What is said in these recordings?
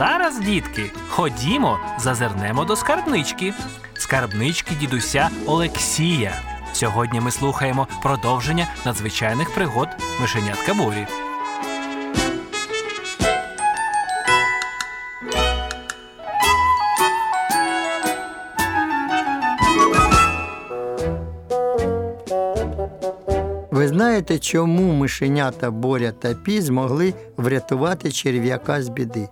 зараз, дітки, ходімо, зазирнемо до скарбнички. Скарбнички дідуся Олексія. Сьогодні ми слухаємо продовження надзвичайних пригод мишенятка Борі. Ви знаєте, чому мишенята Боря та Пі змогли врятувати черв'яка з біди?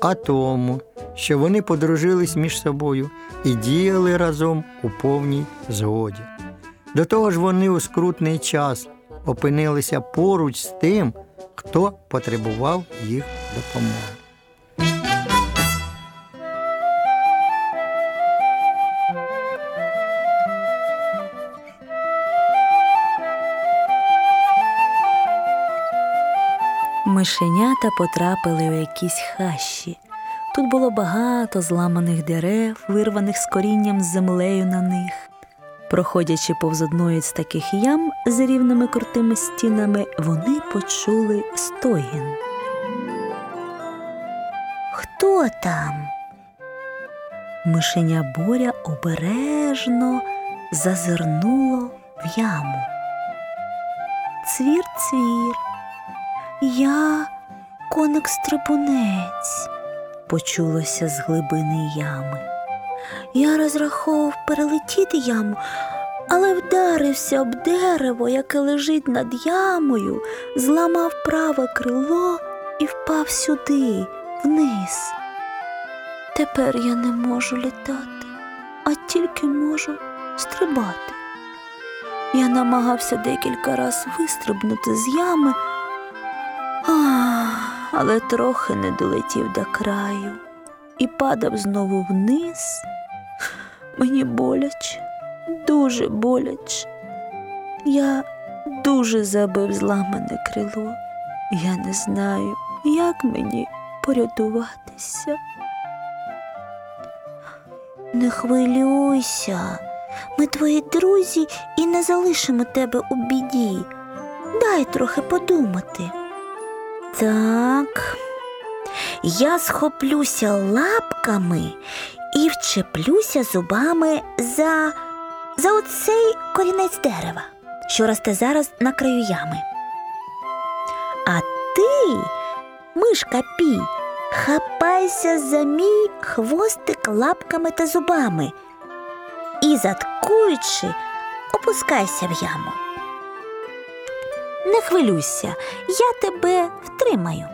А тому, що вони подружились між собою і діяли разом у повній згоді. До того ж, вони у скрутний час опинилися поруч з тим, хто потребував їх допомоги. Мишенята потрапили у якісь хащі. Тут було багато зламаних дерев, вирваних з корінням з землею на них. Проходячи повз одної з таких ям з рівними крутими стінами, вони почули стогін. Хто там? Мишеня Боря обережно зазирнуло в яму. Цвір-цвір. Я коник стрибунець, почулося з глибини ями. Я розраховував перелетіти яму, але вдарився об дерево, яке лежить над ямою, зламав праве крило і впав сюди, вниз. Тепер я не можу літати, а тільки можу стрибати. Я намагався декілька разів вистрибнути з ями. Але трохи не долетів до краю і падав знову вниз. Мені боляче, дуже боляче. Я дуже забив зламане крило. Я не знаю, як мені порятуватися. Не хвилюйся, ми твої друзі і не залишимо тебе у біді. Дай трохи подумати. Так, я схоплюся лапками і вчеплюся зубами за, за оцей корінець дерева, що росте зараз на краю ями. А ти, мишка пі, хапайся за мій хвостик лапками та зубами і, заткуючи, опускайся в яму. Не хвилюйся, я тебе втримаю.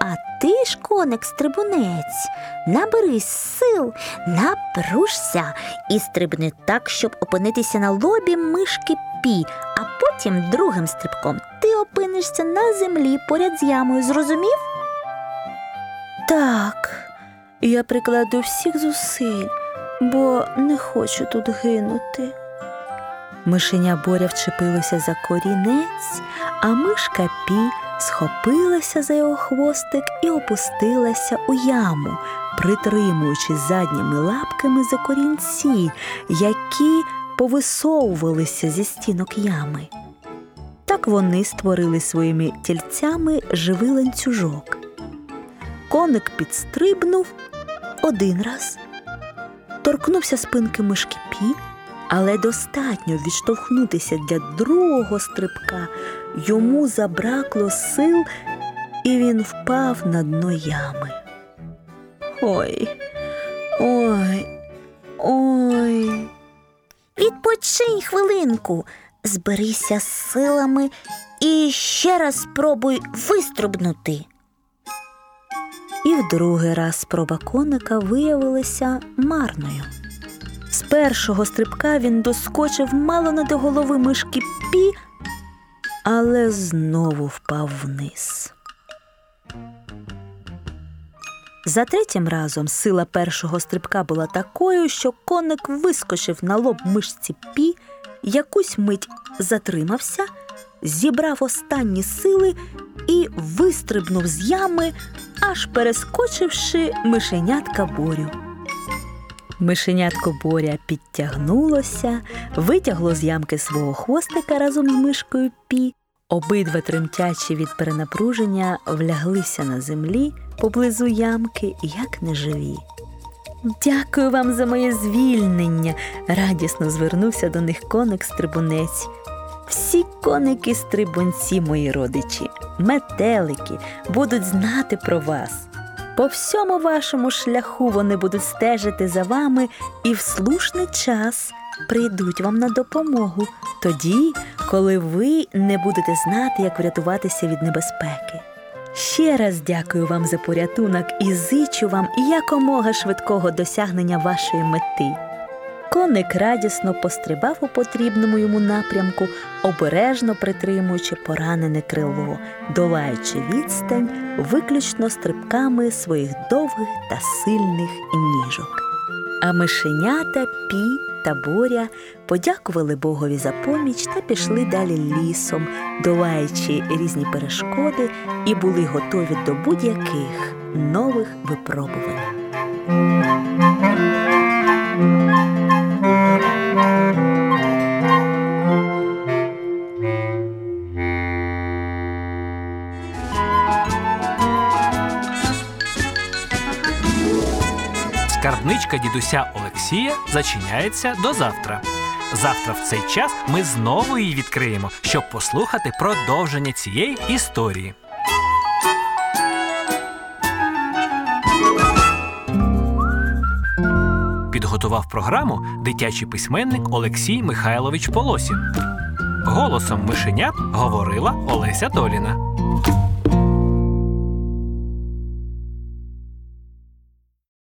А ти ж, коник стрибунець, наберись сил, напружся і стрибни так, щоб опинитися на лобі мишки пі, а потім другим стрибком ти опинишся на землі поряд з ямою, зрозумів? Так, я прикладу всіх зусиль, бо не хочу тут гинути. Мишеня Боря вчепилося за корінець, а мишка Пі схопилася за його хвостик і опустилася у яму, притримуючи задніми лапками за корінці, які повисовувалися зі стінок ями. Так вони створили своїми тільцями живий ланцюжок. Коник підстрибнув один раз, торкнувся спинки мишки Пі, але достатньо відштовхнутися для другого стрибка йому забракло сил, і він впав на дно ями. Ой, ой, ой. Відпочинь хвилинку, зберися з силами і ще раз спробуй вистрибнути. І в другий раз спроба коника виявилася марною. З першого стрибка він доскочив мало не до голови мишки Пі, але знову впав вниз. За третім разом сила першого стрибка була такою, що коник вискочив на лоб мишці Пі, якусь мить затримався, зібрав останні сили і вистрибнув з ями, аж перескочивши мишенятка борю. Мишенятко Боря підтягнулося, витягло з ямки свого хвостика разом з мишкою Пі, Обидва тремтячі від перенапруження вляглися на землі поблизу ямки, як неживі. Дякую вам за моє звільнення, радісно звернувся до них коник стрибунець. Всі коники стрибунці, мої родичі, метелики, будуть знати про вас. По всьому вашому шляху вони будуть стежити за вами і в слушний час прийдуть вам на допомогу, тоді, коли ви не будете знати, як врятуватися від небезпеки. Ще раз дякую вам за порятунок і зичу вам якомога швидкого досягнення вашої мети. Коник радісно пострибав у потрібному йому напрямку, обережно притримуючи поранене крило, долаючи відстань виключно стрибками своїх довгих та сильних ніжок. А мишенята Пі та Боря подякували Богові за поміч та пішли далі лісом, долаючи різні перешкоди, і були готові до будь-яких нових випробувань. Скарбничка дідуся Олексія зачиняється до завтра. Завтра в цей час ми знову її відкриємо, щоб послухати продовження цієї історії. Підготував програму дитячий письменник Олексій Михайлович Полосін. Голосом мишенят говорила Олеся Доліна.